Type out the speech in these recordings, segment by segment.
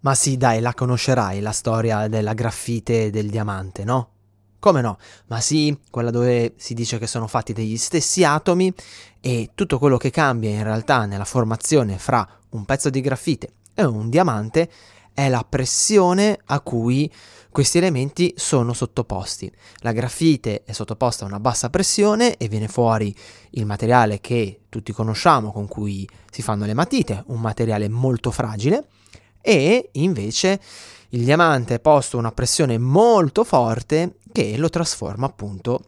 Ma sì, dai, la conoscerai la storia della graffite e del diamante, no? Come no? Ma sì, quella dove si dice che sono fatti degli stessi atomi e tutto quello che cambia in realtà nella formazione fra un pezzo di graffite e un diamante è la pressione a cui questi elementi sono sottoposti. La grafite è sottoposta a una bassa pressione e viene fuori il materiale che tutti conosciamo con cui si fanno le matite, un materiale molto fragile e invece il diamante è posto una pressione molto forte che lo trasforma appunto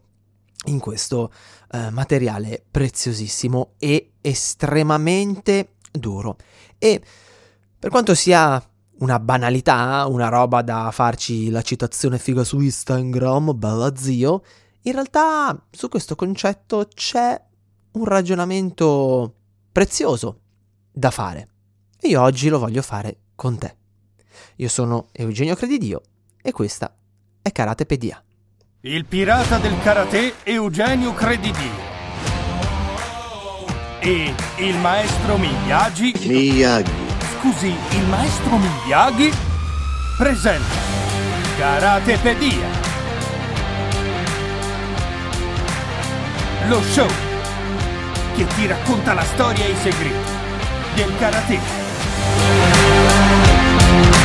in questo eh, materiale preziosissimo e estremamente duro. E per quanto sia una banalità, una roba da farci la citazione figa su Instagram, bella zio, in realtà su questo concetto c'è un ragionamento prezioso da fare. E io oggi lo voglio fare con te. Io sono Eugenio Credidio e questa è Karatepedia. Il pirata del karate Eugenio Credidio. E il maestro Miyagi. Miyagi. Scusi, il maestro Miyagi presenta Karatepedia. Lo show che ti racconta la storia e i segreti del karate. Thank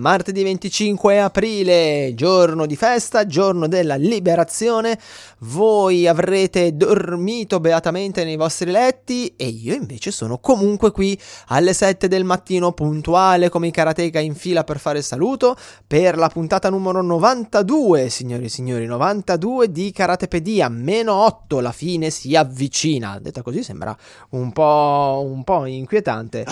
Martedì 25 aprile, giorno di festa, giorno della liberazione. Voi avrete dormito beatamente nei vostri letti e io invece sono comunque qui alle 7 del mattino puntuale come i karateka in fila per fare il saluto per la puntata numero 92, signori e signori, 92 di Karatepedia, meno 8, la fine si avvicina. Detta così sembra un po', un po inquietante.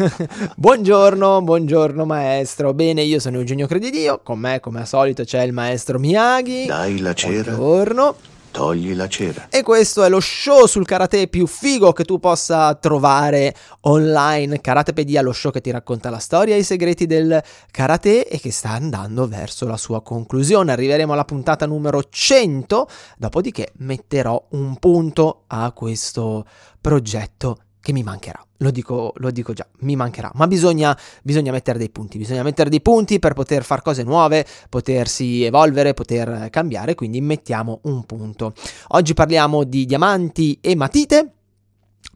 buongiorno, buongiorno maestro. Bene, io sono Eugenio Credidio, con me come al solito c'è il maestro Miyagi. Dai la cera. Buongiorno. Togli la cera. E questo è lo show sul karate più figo che tu possa trovare online. Karatepedia, lo show che ti racconta la storia e i segreti del karate e che sta andando verso la sua conclusione. Arriveremo alla puntata numero 100, dopodiché metterò un punto a questo progetto che mi mancherà. Lo dico, lo dico già, mi mancherà. Ma bisogna, bisogna, mettere dei punti. Bisogna mettere dei punti per poter fare cose nuove, potersi evolvere, poter cambiare. Quindi mettiamo un punto. Oggi parliamo di diamanti e matite.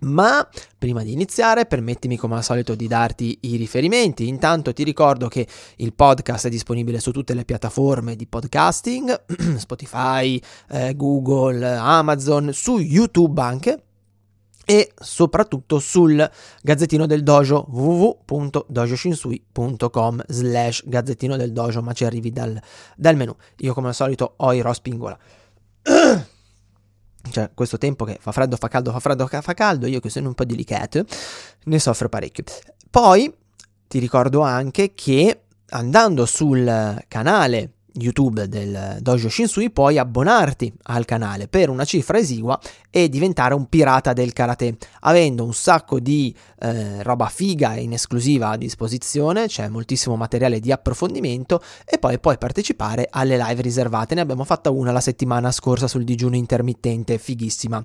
Ma prima di iniziare, permettimi come al solito di darti i riferimenti. Intanto ti ricordo che il podcast è disponibile su tutte le piattaforme di podcasting, Spotify, eh, Google, Amazon, su YouTube anche e soprattutto sul gazzettino del dojo www.dojoshinsui.com slash gazzettino del dojo ma ci arrivi dal, dal menu. Io come al solito ho i rospingola cioè questo tempo che fa freddo fa caldo fa freddo fa caldo io che sono un po' delicato ne soffro parecchio. Poi ti ricordo anche che andando sul canale YouTube del Dojo Shinsui puoi abbonarti al canale per una cifra esigua e diventare un pirata del karate, avendo un sacco di eh, roba figa in esclusiva a disposizione, c'è moltissimo materiale di approfondimento e poi puoi partecipare alle live riservate. Ne abbiamo fatta una la settimana scorsa sul digiuno intermittente, fighissima.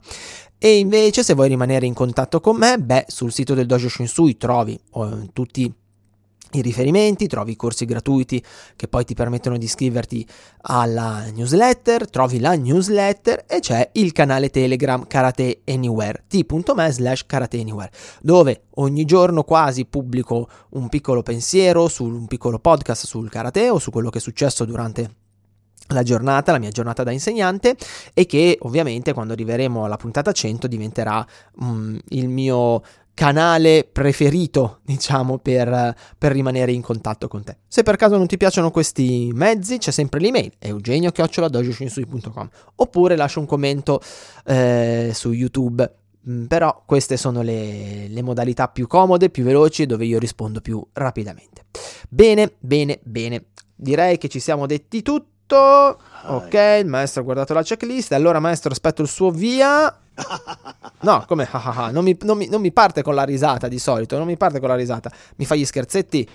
E invece se vuoi rimanere in contatto con me, beh, sul sito del Dojo Shinsui trovi oh, tutti i riferimenti, trovi i corsi gratuiti che poi ti permettono di iscriverti alla newsletter, trovi la newsletter e c'è il canale Telegram Karate Anywhere, t.me slash Karate Anywhere, dove ogni giorno quasi pubblico un piccolo pensiero su un piccolo podcast sul karate o su quello che è successo durante la giornata, la mia giornata da insegnante e che ovviamente quando arriveremo alla puntata 100 diventerà um, il mio canale preferito, diciamo, per, per, rimanere in contatto con te. Se per caso non ti piacciono questi mezzi, c'è sempre l'email eugenio-dojoshinsui.com oppure lascia un commento eh, su YouTube. Mm, però queste sono le, le modalità più comode, più veloci, dove io rispondo più rapidamente. Bene, bene, bene. Direi che ci siamo detti tutto. Ok, il maestro ha guardato la checklist. Allora, maestro, aspetto il suo via. No, come non mi, non, mi, non mi, parte con la risata di solito, non mi parte con la risata. Mi fa gli scherzetti?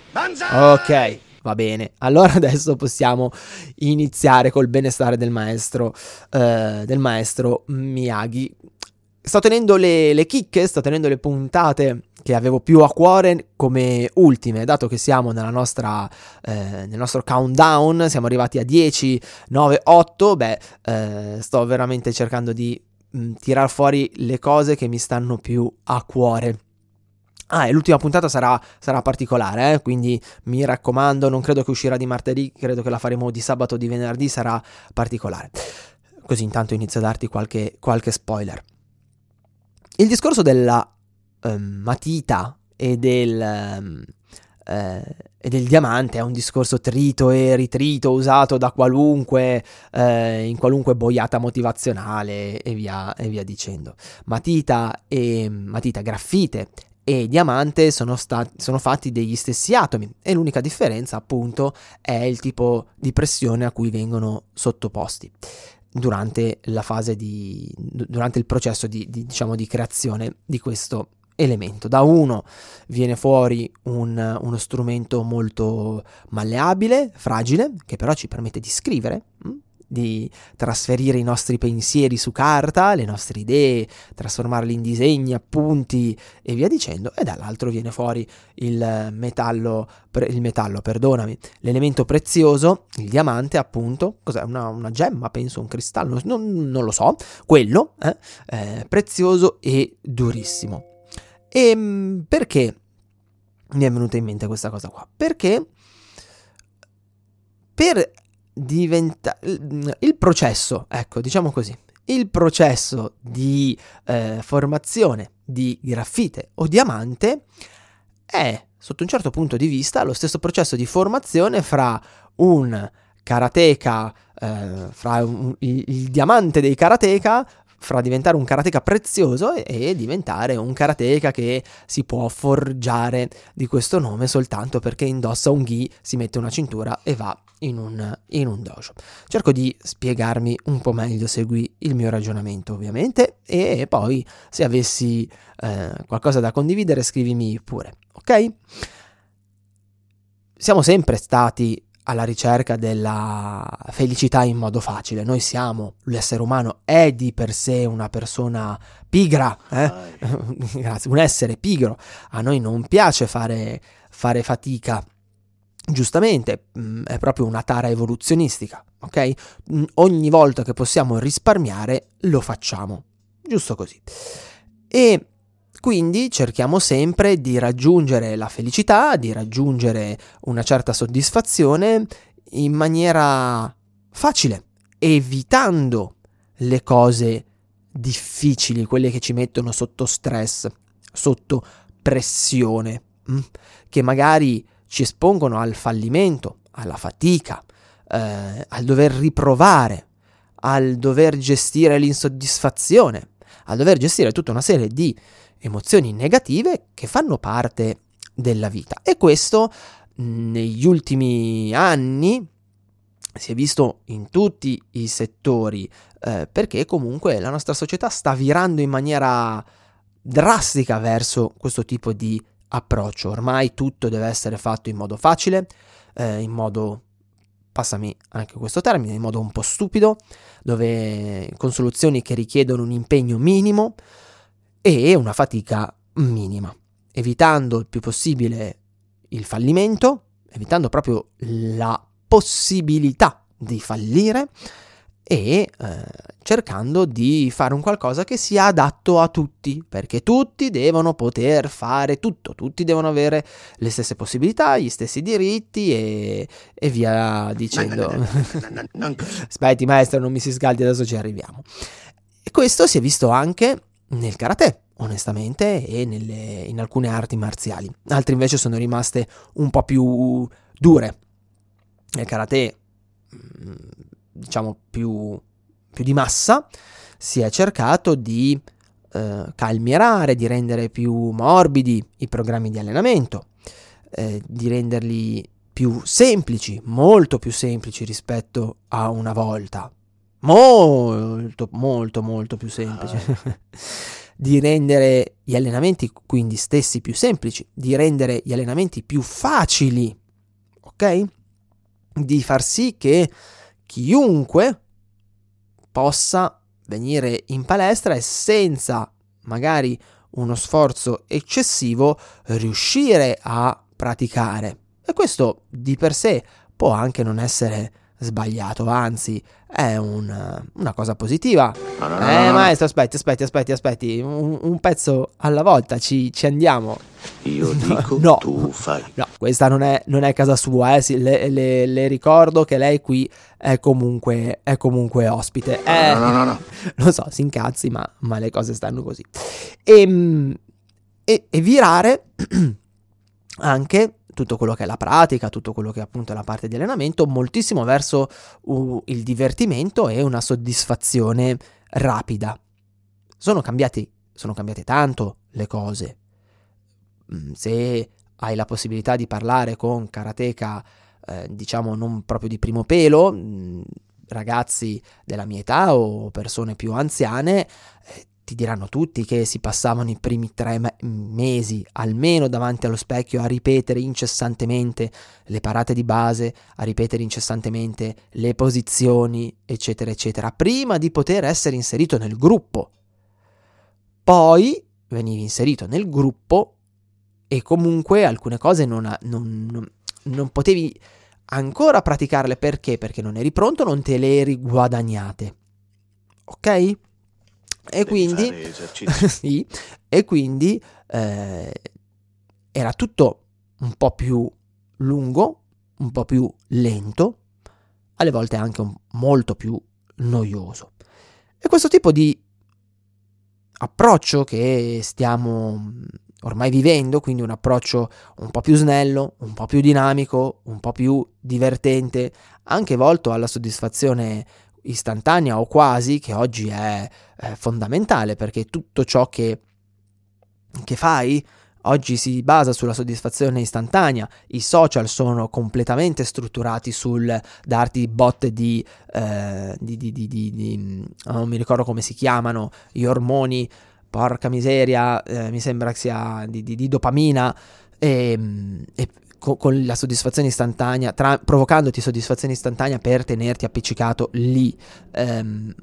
Ok, Va bene, allora adesso possiamo iniziare col benestare del maestro, eh, del maestro Miyagi. Sto tenendo le, le chicche, sto tenendo le puntate che avevo più a cuore come ultime, dato che siamo nella nostra, eh, nel nostro countdown, siamo arrivati a 10, 9, 8, beh, eh, sto veramente cercando di mh, tirar fuori le cose che mi stanno più a cuore. Ah, e l'ultima puntata sarà, sarà particolare, eh? quindi mi raccomando, non credo che uscirà di martedì, credo che la faremo di sabato o di venerdì, sarà particolare. Così intanto inizio a darti qualche, qualche spoiler. Il discorso della um, matita e del, um, eh, e del diamante è un discorso trito e ritrito usato da qualunque, eh, in qualunque boiata motivazionale e via, e via dicendo. Matita e matita graffite e diamante sono, stati, sono fatti degli stessi atomi e l'unica differenza appunto è il tipo di pressione a cui vengono sottoposti durante la fase di durante il processo di, di, diciamo, di creazione di questo elemento. Da uno viene fuori un, uno strumento molto malleabile, fragile, che però ci permette di scrivere? Mm, di trasferire i nostri pensieri su carta, le nostre idee, trasformarli in disegni, appunti e via dicendo, e dall'altro viene fuori il metallo, il metallo, perdonami, l'elemento prezioso, il diamante appunto, cos'è? Una, una gemma, penso, un cristallo, non, non lo so, quello, eh, eh, prezioso e durissimo. E ehm, perché mi è venuta in mente questa cosa qua? Perché per diventa il processo, ecco, diciamo così, il processo di eh, formazione di grafite o diamante è, sotto un certo punto di vista, lo stesso processo di formazione fra un karateka, eh, fra un, il, il, diamante dei karateka fra diventare un karateka prezioso e, diventare un karateka che si può forgiare di questo nome soltanto perché indossa un gi, si mette una cintura e va in un, in un dojo. Cerco di spiegarmi un po' meglio, segui il mio ragionamento ovviamente e poi se avessi eh, qualcosa da condividere scrivimi pure, ok? Siamo sempre stati alla ricerca della felicità in modo facile. Noi siamo, l'essere umano è di per sé una persona pigra, eh? un essere pigro. A noi non piace fare, fare fatica. Giustamente, mm, è proprio una tara evoluzionistica, ok? Mm, ogni volta che possiamo risparmiare, lo facciamo. Giusto così. E quindi cerchiamo sempre di raggiungere la felicità, di raggiungere una certa soddisfazione in maniera facile, evitando le cose difficili, quelle che ci mettono sotto stress, sotto pressione, mm, che magari ci espongono al fallimento, alla fatica, eh, al dover riprovare, al dover gestire l'insoddisfazione, al dover gestire tutta una serie di emozioni negative che fanno parte della vita. E questo negli ultimi anni si è visto in tutti i settori, eh, perché comunque la nostra società sta virando in maniera drastica verso questo tipo di approccio. Ormai tutto deve essere fatto in modo facile, eh, in modo, passami anche questo termine, in modo un po' stupido, dove, con soluzioni che richiedono un impegno minimo, e una fatica minima, evitando il più possibile il fallimento, evitando proprio la possibilità di fallire e eh, cercando di fare un qualcosa che sia adatto a tutti, perché tutti devono poter fare tutto, tutti devono avere le stesse possibilità, gli stessi diritti e, e via dicendo. Aspetti maestro, non mi si scaldi, adesso ci arriviamo. E questo si è visto anche nel karate, onestamente, e nelle, in alcune arti marziali. Altre invece sono rimaste un po' più dure. Nel karate, mm, diciamo più, più di massa, si è cercato di eh, calmierare, di rendere più morbidi i programmi di allenamento, eh, di renderli più semplici, molto più semplici rispetto a una volta. Molto, molto, molto più semplici. Ah. di rendere gli allenamenti quindi stessi più semplici, di rendere gli allenamenti più facili, ok? ok? Di far sì che chiunque possa venire in palestra e senza magari uno sforzo eccessivo riuscire a praticare. E questo di per sé può anche non essere sbagliato, anzi è un, una cosa positiva. No, no, no, eh maestro, aspetti, aspetti, aspetti, aspetti, un, un pezzo alla volta, ci, ci andiamo. Io dico, no. tu fai. No, questa non è, non è casa sua, eh, sì, le, le- le ricordo che lei qui è comunque, è comunque ospite. Eh, No, no, no, no. Lo so, si incazzi, ma, ma le cose stanno così. E, e, e virare anche tutto quello che è la pratica, tutto quello che è appunto la parte di allenamento, moltissimo verso uh, il divertimento e una soddisfazione rapida. Sono cambiati, sono cambiate tanto le cose. Mm, Se hai la possibilità di parlare con karateka, eh, diciamo non proprio di primo pelo, mm, ragazzi della mia età o persone più anziane, eh, ti diranno tutti che si passavano i primi tre me- mesi almeno davanti allo specchio a ripetere incessantemente le parate di base, a ripetere incessantemente le posizioni, eccetera, eccetera, prima di poter essere inserito nel gruppo. Poi venivi inserito nel gruppo e comunque alcune cose non, non- non- non potevi ancora praticarle perché? Perché non eri pronto, non te le eri guadagnate. Ok? E Devi quindi, sì, e quindi eh, era tutto un po' più lungo, un po' più lento, alle volte anche un- molto più noioso. E questo tipo di approccio che stiamo mm, ormai vivendo, quindi un approccio un po' più snello, un po' più dinamico, un po' più divertente, anche volto alla soddisfazione istantanea o quasi, che oggi è eh, fondamentale perché tutto ciò che, che fai oggi si basa sulla soddisfazione istantanea, i social sono completamente strutturati sul darti botte di, eh, di, di, di- di- non mi ricordo come si chiamano, gli ormoni, porca miseria, eh, mi sembra che sia di, dopamina e, e co- con la soddisfazione istantanea, tra- provocandoti soddisfazione istantanea per tenerti appiccicato lì. Ehm,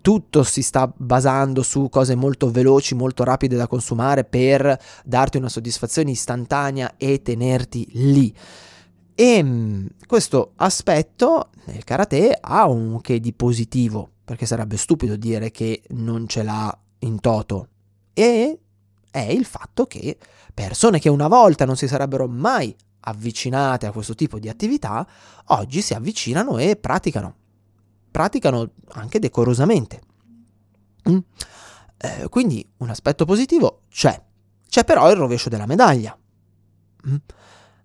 tutto si sta basando su cose molto veloci, molto rapide da consumare per darti una soddisfazione istantanea e tenerti lì. E mm, questo aspetto nel karate ha un che di positivo, perché sarebbe stupido dire che non ce l'ha in toto. E è il fatto che persone che una volta non si sarebbero mai avvicinate a questo tipo di attività, oggi si avvicinano e praticano. Praticano anche decorosamente. Mm. Eh, quindi un aspetto positivo c'è. C'è però il rovescio della medaglia. Mm.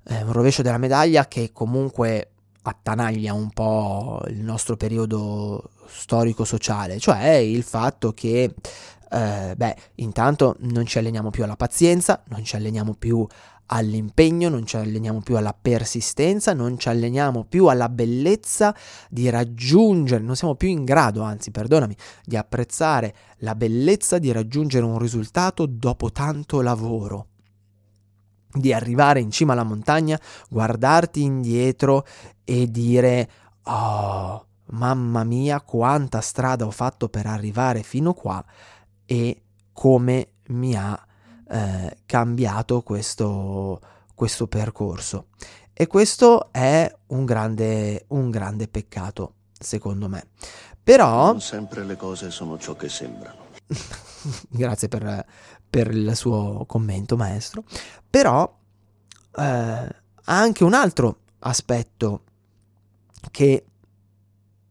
Eh, un rovescio della medaglia che comunque attanaglia un po' il nostro periodo storico-sociale, cioè il fatto che, eh, beh, intanto non ci alleniamo più alla pazienza, non ci alleniamo più all'impegno, non ci alleniamo più alla persistenza, non ci alleniamo più alla bellezza di raggiungere, non siamo più in grado, anzi, perdonami, di apprezzare la bellezza di raggiungere un risultato dopo tanto lavoro. Di arrivare in cima alla montagna, guardarti indietro e dire oh, mamma mia, quanta strada ho fatto per arrivare fino qua e come mi ha eh, cambiato questo, questo percorso. E questo è un grande, un grande peccato, secondo me. Però, Non sempre le cose sono ciò che sembrano. grazie per, per il suo commento, maestro. Però eh, ha anche un altro aspetto che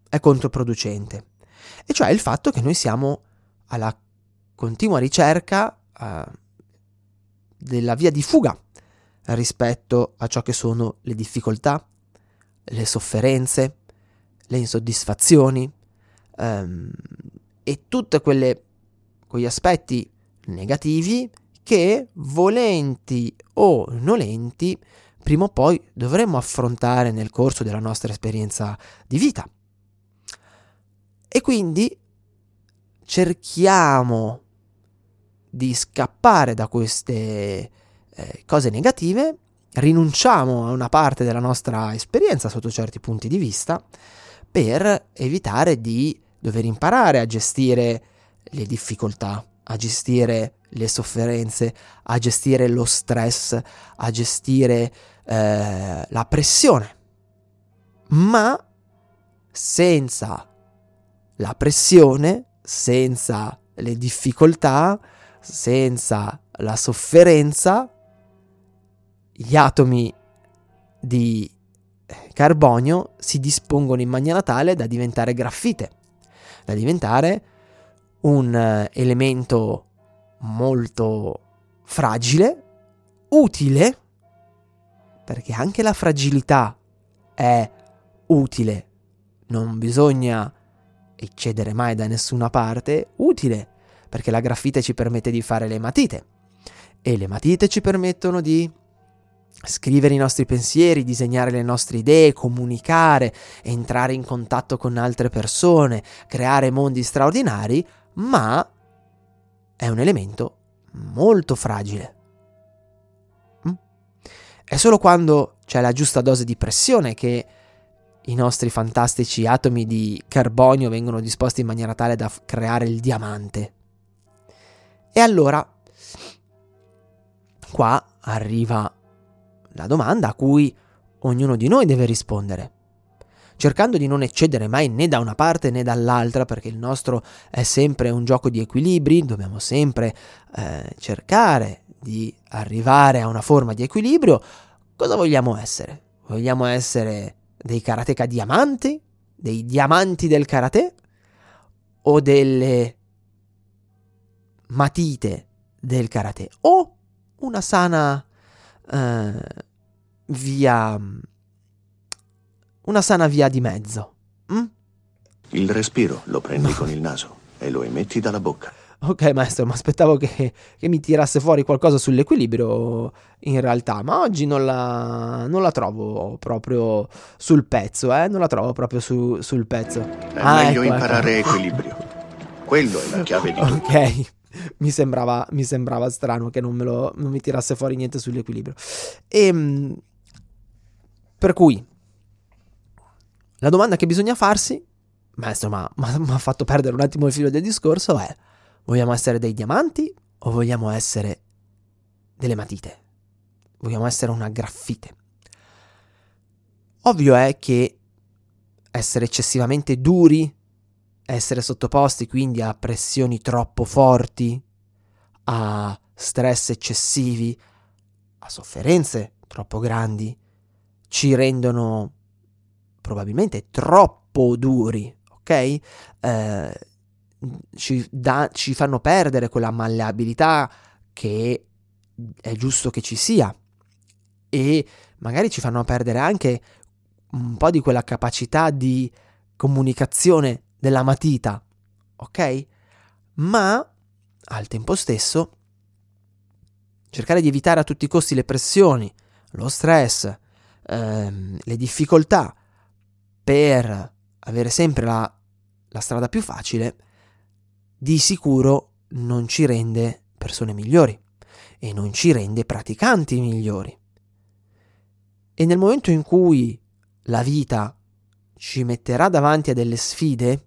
è controproducente, e cioè il fatto che noi siamo alla continua ricerca eh, della via di fuga rispetto a ciò che sono le difficoltà, le sofferenze, le insoddisfazioni ehm, e tutti quegli aspetti negativi che volenti o nolenti prima o poi dovremmo affrontare nel corso della nostra esperienza di vita. E quindi cerchiamo di scappare da queste eh, cose negative rinunciamo a una parte della nostra esperienza sotto certi punti di vista per evitare di dover imparare a gestire le difficoltà, a gestire le sofferenze, a gestire lo stress, a gestire eh, la pressione. Ma senza la pressione, senza le difficoltà, senza la sofferenza, gli atomi di carbonio si dispongono in maniera tale da diventare graffite, da diventare un eh, elemento molto fragile, utile, perché anche la fragilità è utile, non bisogna eccedere mai da nessuna parte, utile, perché la graffite ci permette di fare le matite e le matite ci permettono di scrivere i nostri pensieri, disegnare le nostre idee, comunicare, entrare in contatto con altre persone, creare mondi straordinari, ma è un elemento molto fragile. È solo quando c'è la giusta dose di pressione che i nostri fantastici atomi di carbonio vengono disposti in maniera tale da creare il diamante. E allora, qua arriva la domanda a cui ognuno di noi deve rispondere, cercando di non eccedere mai né da una parte né dall'altra, perché il nostro è sempre un gioco di equilibri, dobbiamo sempre eh, cercare di arrivare a una forma di equilibrio. Cosa vogliamo essere? Vogliamo essere dei karateka diamanti? Dei diamanti del karate? O delle matite del karate? O una sana uh, via una sana via di mezzo. Mm? Il respiro lo prendi con il naso e lo emetti dalla bocca. Ok maestro, ma aspettavo che, che, mi tirasse fuori qualcosa sull'equilibrio in realtà, ma oggi non la, non la trovo proprio sul pezzo, eh? Non la trovo proprio su, sul pezzo. È ah, meglio ecco, imparare ecco. equilibrio. Quello è la chiave di tutto. Ok, mi sembrava, mi sembrava strano che non, me lo, non mi tirasse fuori niente sull'equilibrio. E, ehm, per cui, la domanda che bisogna farsi, maestro, ma mi ha fatto perdere un attimo il filo del discorso, è vogliamo essere dei diamanti o vogliamo essere delle matite? Vogliamo essere una graffite? Ovvio è che essere eccessivamente duri essere sottoposti quindi a pressioni troppo forti, a stress eccessivi, a sofferenze troppo grandi, ci rendono probabilmente troppo duri, ok? Eh, ci, da, ci fanno perdere quella malleabilità che è giusto che ci sia e magari ci fanno perdere anche un po' di quella capacità di comunicazione della matita, ok? Ma al tempo stesso cercare di evitare a tutti i costi le pressioni, lo stress, ehm, le difficoltà per avere sempre la, la strada più facile, di sicuro non ci rende persone migliori e non ci rende praticanti migliori. E nel momento in cui la vita ci metterà davanti a delle sfide,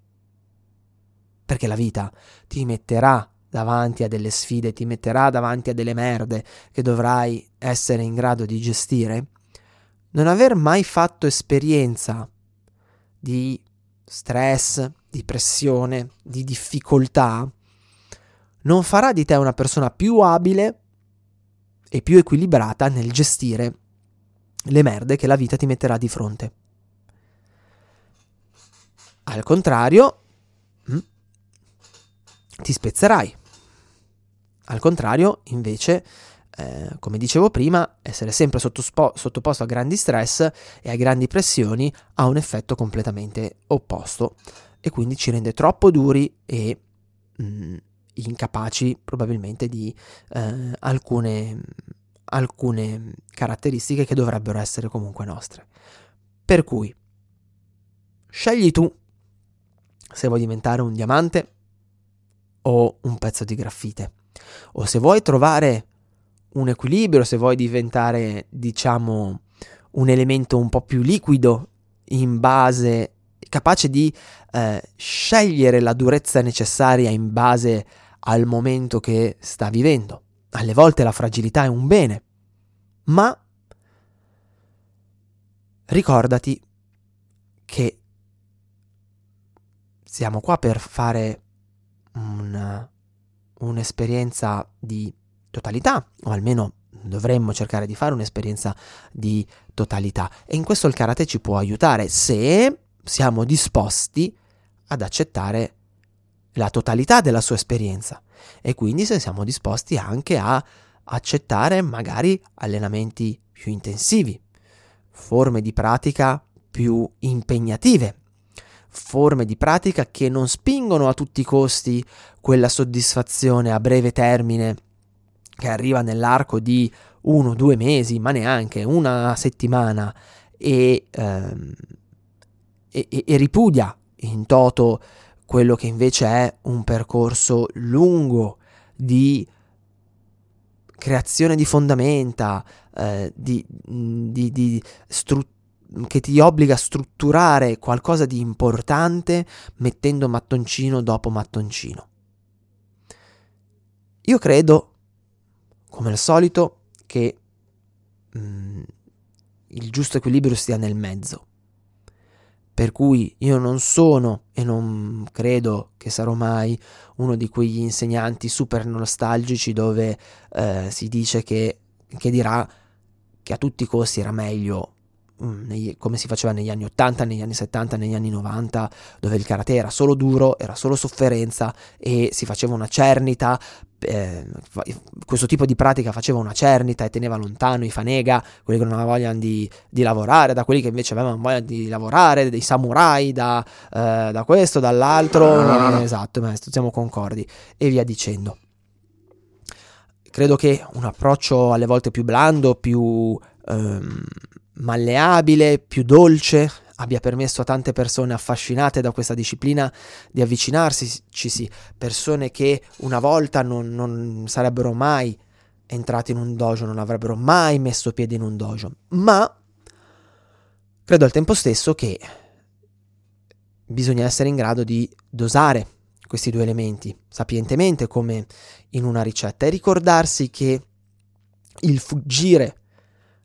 perché la vita ti metterà davanti a delle sfide, ti metterà davanti a delle merde che dovrai essere in grado di gestire, non aver mai fatto esperienza di stress, di pressione, di difficoltà, non farà di te una persona più abile e più equilibrata nel gestire le merde che la vita ti metterà di fronte. Al contrario, ti spezzerai. Al contrario, invece, eh, come dicevo prima, essere sempre sottospo- sottoposto a grandi stress e a grandi pressioni ha un effetto completamente opposto e quindi ci rende troppo duri e mh, mm, incapaci probabilmente di eh, alcune, alcune caratteristiche che dovrebbero essere comunque nostre. Per cui, scegli tu se vuoi diventare un diamante o un pezzo di graffite. O se vuoi trovare un equilibrio, se vuoi diventare, diciamo, un elemento un po' più liquido in base, capace di eh, scegliere la durezza necessaria in base al momento che sta vivendo. Alle volte la fragilità è un bene, ma ricordati che siamo qua per fare una, un'esperienza di totalità, o almeno dovremmo cercare di fare un'esperienza di totalità. E in questo il karate ci può aiutare se siamo disposti ad accettare la totalità della sua esperienza e quindi se siamo disposti anche a accettare magari allenamenti più intensivi, forme di pratica più impegnative, forme di pratica che non spingono a tutti i costi quella soddisfazione a breve termine che arriva nell'arco di uno, due mesi, ma neanche una settimana e, ehm, e, e ripudia in toto quello che invece è un percorso lungo di creazione di fondamenta, eh, di, di, di stru- che ti obbliga a strutturare qualcosa di importante mettendo mattoncino dopo mattoncino. Io credo, come al solito, che mm, il giusto equilibrio stia nel mezzo. Per cui io non sono e non credo che sarò mai uno di quegli insegnanti super nostalgici dove eh, si dice che, che dirà che a tutti i costi era meglio Mm, negli, come si faceva negli anni 80, negli anni 70, negli anni 90, dove il karate era solo duro, era solo sofferenza e si faceva una cernita. Eh, questo tipo di pratica faceva una cernita e teneva lontano i fanega, quelli che non avevano voglia di, di lavorare, da quelli che invece avevano voglia di lavorare, dei samurai, da, eh, da questo, dall'altro. No, no, esatto, maestro, siamo concordi e via dicendo. Credo che un approccio alle volte più blando, più ehm, malleabile, più dolce, abbia permesso a tante persone affascinate da questa disciplina di avvicinarsi, ci sì, persone che una volta non, non sarebbero mai entrati in un dojo, non avrebbero mai messo piede in un dojo, ma credo al tempo stesso che bisogna essere in grado di dosare questi due elementi sapientemente come in una ricetta e ricordarsi che il fuggire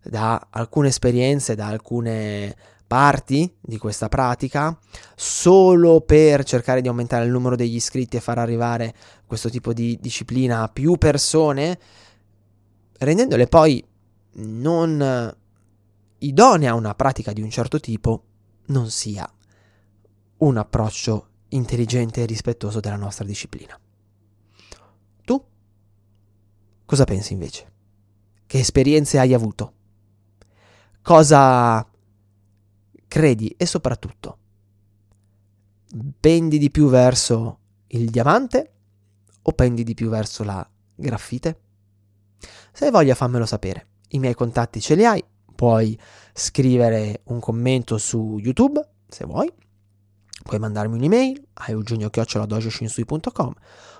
da alcune esperienze, da alcune parti di questa pratica solo per cercare di aumentare il numero degli iscritti e far arrivare questo tipo di disciplina a più persone, rendendole poi non idonea a una pratica di un certo tipo, non sia un approccio intelligente e rispettoso della nostra disciplina. Tu cosa pensi invece? Che esperienze hai avuto? cosa credi e soprattutto pendi di più verso il diamante o pendi di più verso la graffite? Se hai voglia fammelo sapere, i miei contatti ce li hai, puoi scrivere un commento su YouTube se vuoi, puoi mandarmi un'email a eugenio-dojoshinsui.com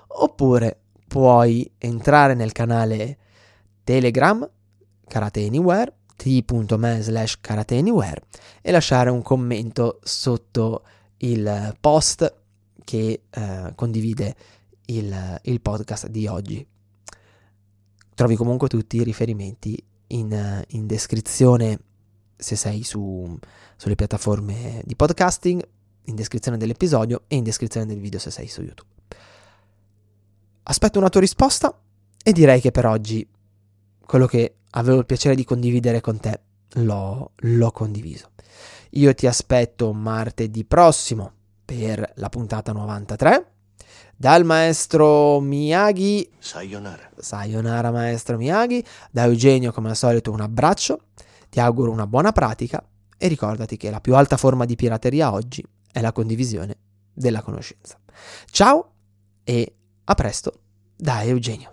oppure puoi entrare nel canale Telegram Karate Anywhere t.me slash karateanywhere e lasciare un commento sotto il post che eh, condivide il, il, podcast di oggi. Trovi comunque tutti i riferimenti in, in descrizione se sei su, sulle piattaforme di podcasting, in descrizione dell'episodio e in descrizione del video se sei su YouTube. Aspetto una tua risposta e direi che per oggi quello che avevo il piacere di condividere con te, l'ho, l'ho condiviso. Io ti aspetto martedì prossimo per la puntata 93 dal maestro Miyagi. Sayonara. Sayonara maestro Miyagi. Da Eugenio come al solito un abbraccio. Ti auguro una buona pratica e ricordati che la più alta forma di pirateria oggi è la condivisione della conoscenza. Ciao e a presto da Eugenio.